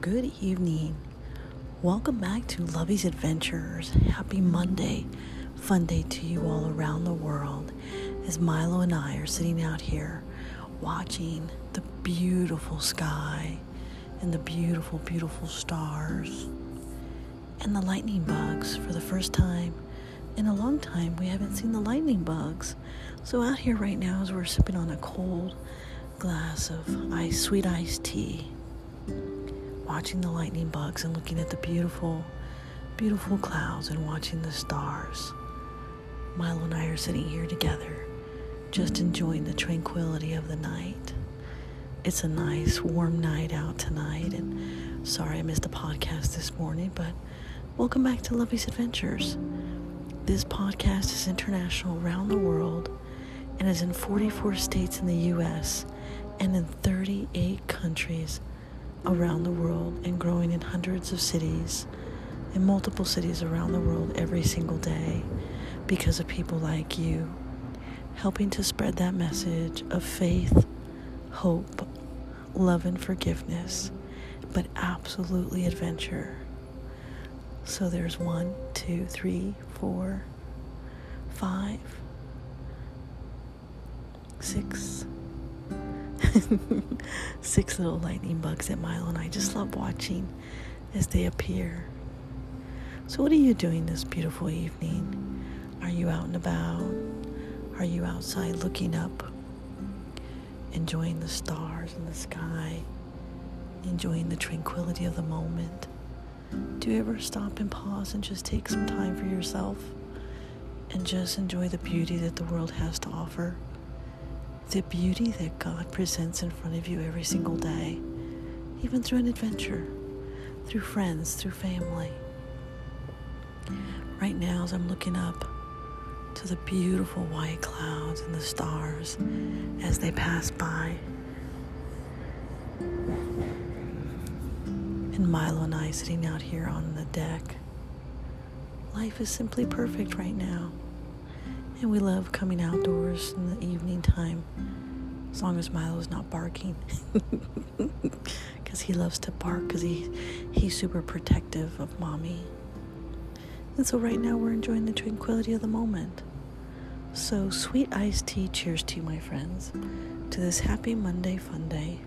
good evening. Welcome back to Lovey's Adventures. Happy Monday. Fun day to you all around the world as Milo and I are sitting out here watching the beautiful sky and the beautiful, beautiful stars and the lightning bugs. For the first time in a long time, we haven't seen the lightning bugs. So, out here right now, as we're sipping on a cold glass of ice, sweet iced tea watching the lightning bugs and looking at the beautiful, beautiful clouds and watching the stars. Milo and I are sitting here together, just enjoying the tranquility of the night. It's a nice, warm night out tonight, and sorry I missed the podcast this morning, but welcome back to Lovey's Adventures. This podcast is international around the world and is in 44 states in the U.S. and in 38 countries around the world and growing in hundreds of cities, in multiple cities around the world every single day because of people like you, helping to spread that message of faith, hope, love, and forgiveness, but absolutely adventure. So there's one, two, three, four, five, six. Six little lightning bugs at Milo and I just love watching as they appear. So, what are you doing this beautiful evening? Are you out and about? Are you outside looking up, enjoying the stars in the sky, enjoying the tranquility of the moment? Do you ever stop and pause and just take some time for yourself and just enjoy the beauty that the world has to offer? The beauty that God presents in front of you every single day, even through an adventure, through friends, through family. Right now, as I'm looking up to the beautiful white clouds and the stars as they pass by, and Milo and I sitting out here on the deck, life is simply perfect right now. And we love coming outdoors in the evening time, as long as Milo's not barking. Because he loves to bark, because he, he's super protective of mommy. And so right now we're enjoying the tranquility of the moment. So, sweet iced tea, cheers to you, my friends, to this happy Monday fun day.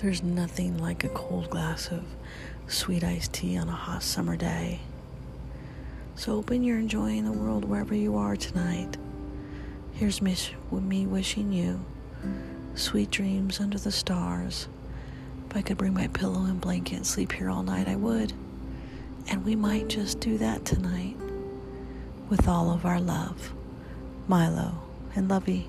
There's nothing like a cold glass of sweet iced tea on a hot summer day. So open you're enjoying the world wherever you are tonight. Here's me, me wishing you sweet dreams under the stars. If I could bring my pillow and blanket and sleep here all night, I would. And we might just do that tonight with all of our love. Milo and Lovey.